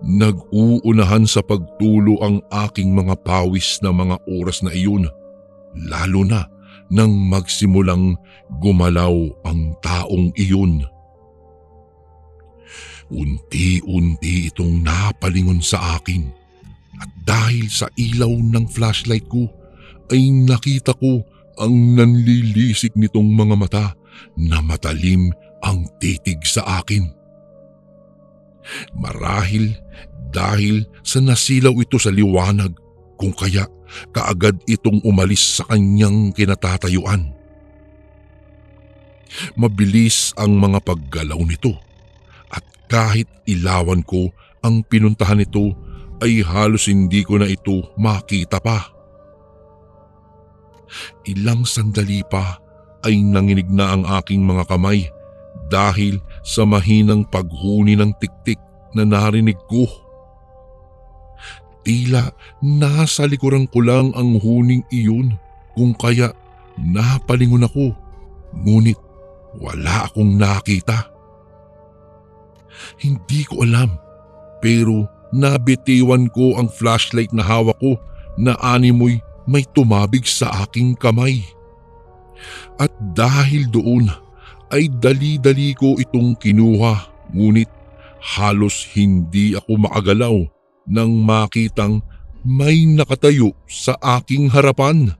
Nag-uunahan sa pagtulo ang aking mga pawis na mga oras na iyon, lalo na nang magsimulang gumalaw ang taong iyon. Unti-unti itong napalingon sa akin at dahil sa ilaw ng flashlight ko ay nakita ko ang nanlilisik nitong mga mata na matalim ang titig sa akin. Marahil dahil sa nasilaw ito sa liwanag kung kaya kaagad itong umalis sa kanyang kinatatayuan. Mabilis ang mga paggalaw nito at kahit ilawan ko ang pinuntahan nito ay halos hindi ko na ito makita pa. Ilang sandali pa ay nanginig na ang aking mga kamay dahil sa mahinang paghuni ng tiktik na narinig ko. Tila nasa likuran ko lang ang huning iyon kung kaya napalingon ako ngunit wala akong nakita. Hindi ko alam pero nabitiwan ko ang flashlight na hawak ko na animoy may tumabig sa aking kamay. At dahil doon ay dali-dali ko itong kinuha ngunit halos hindi ako makagalaw nang makitang may nakatayo sa aking harapan.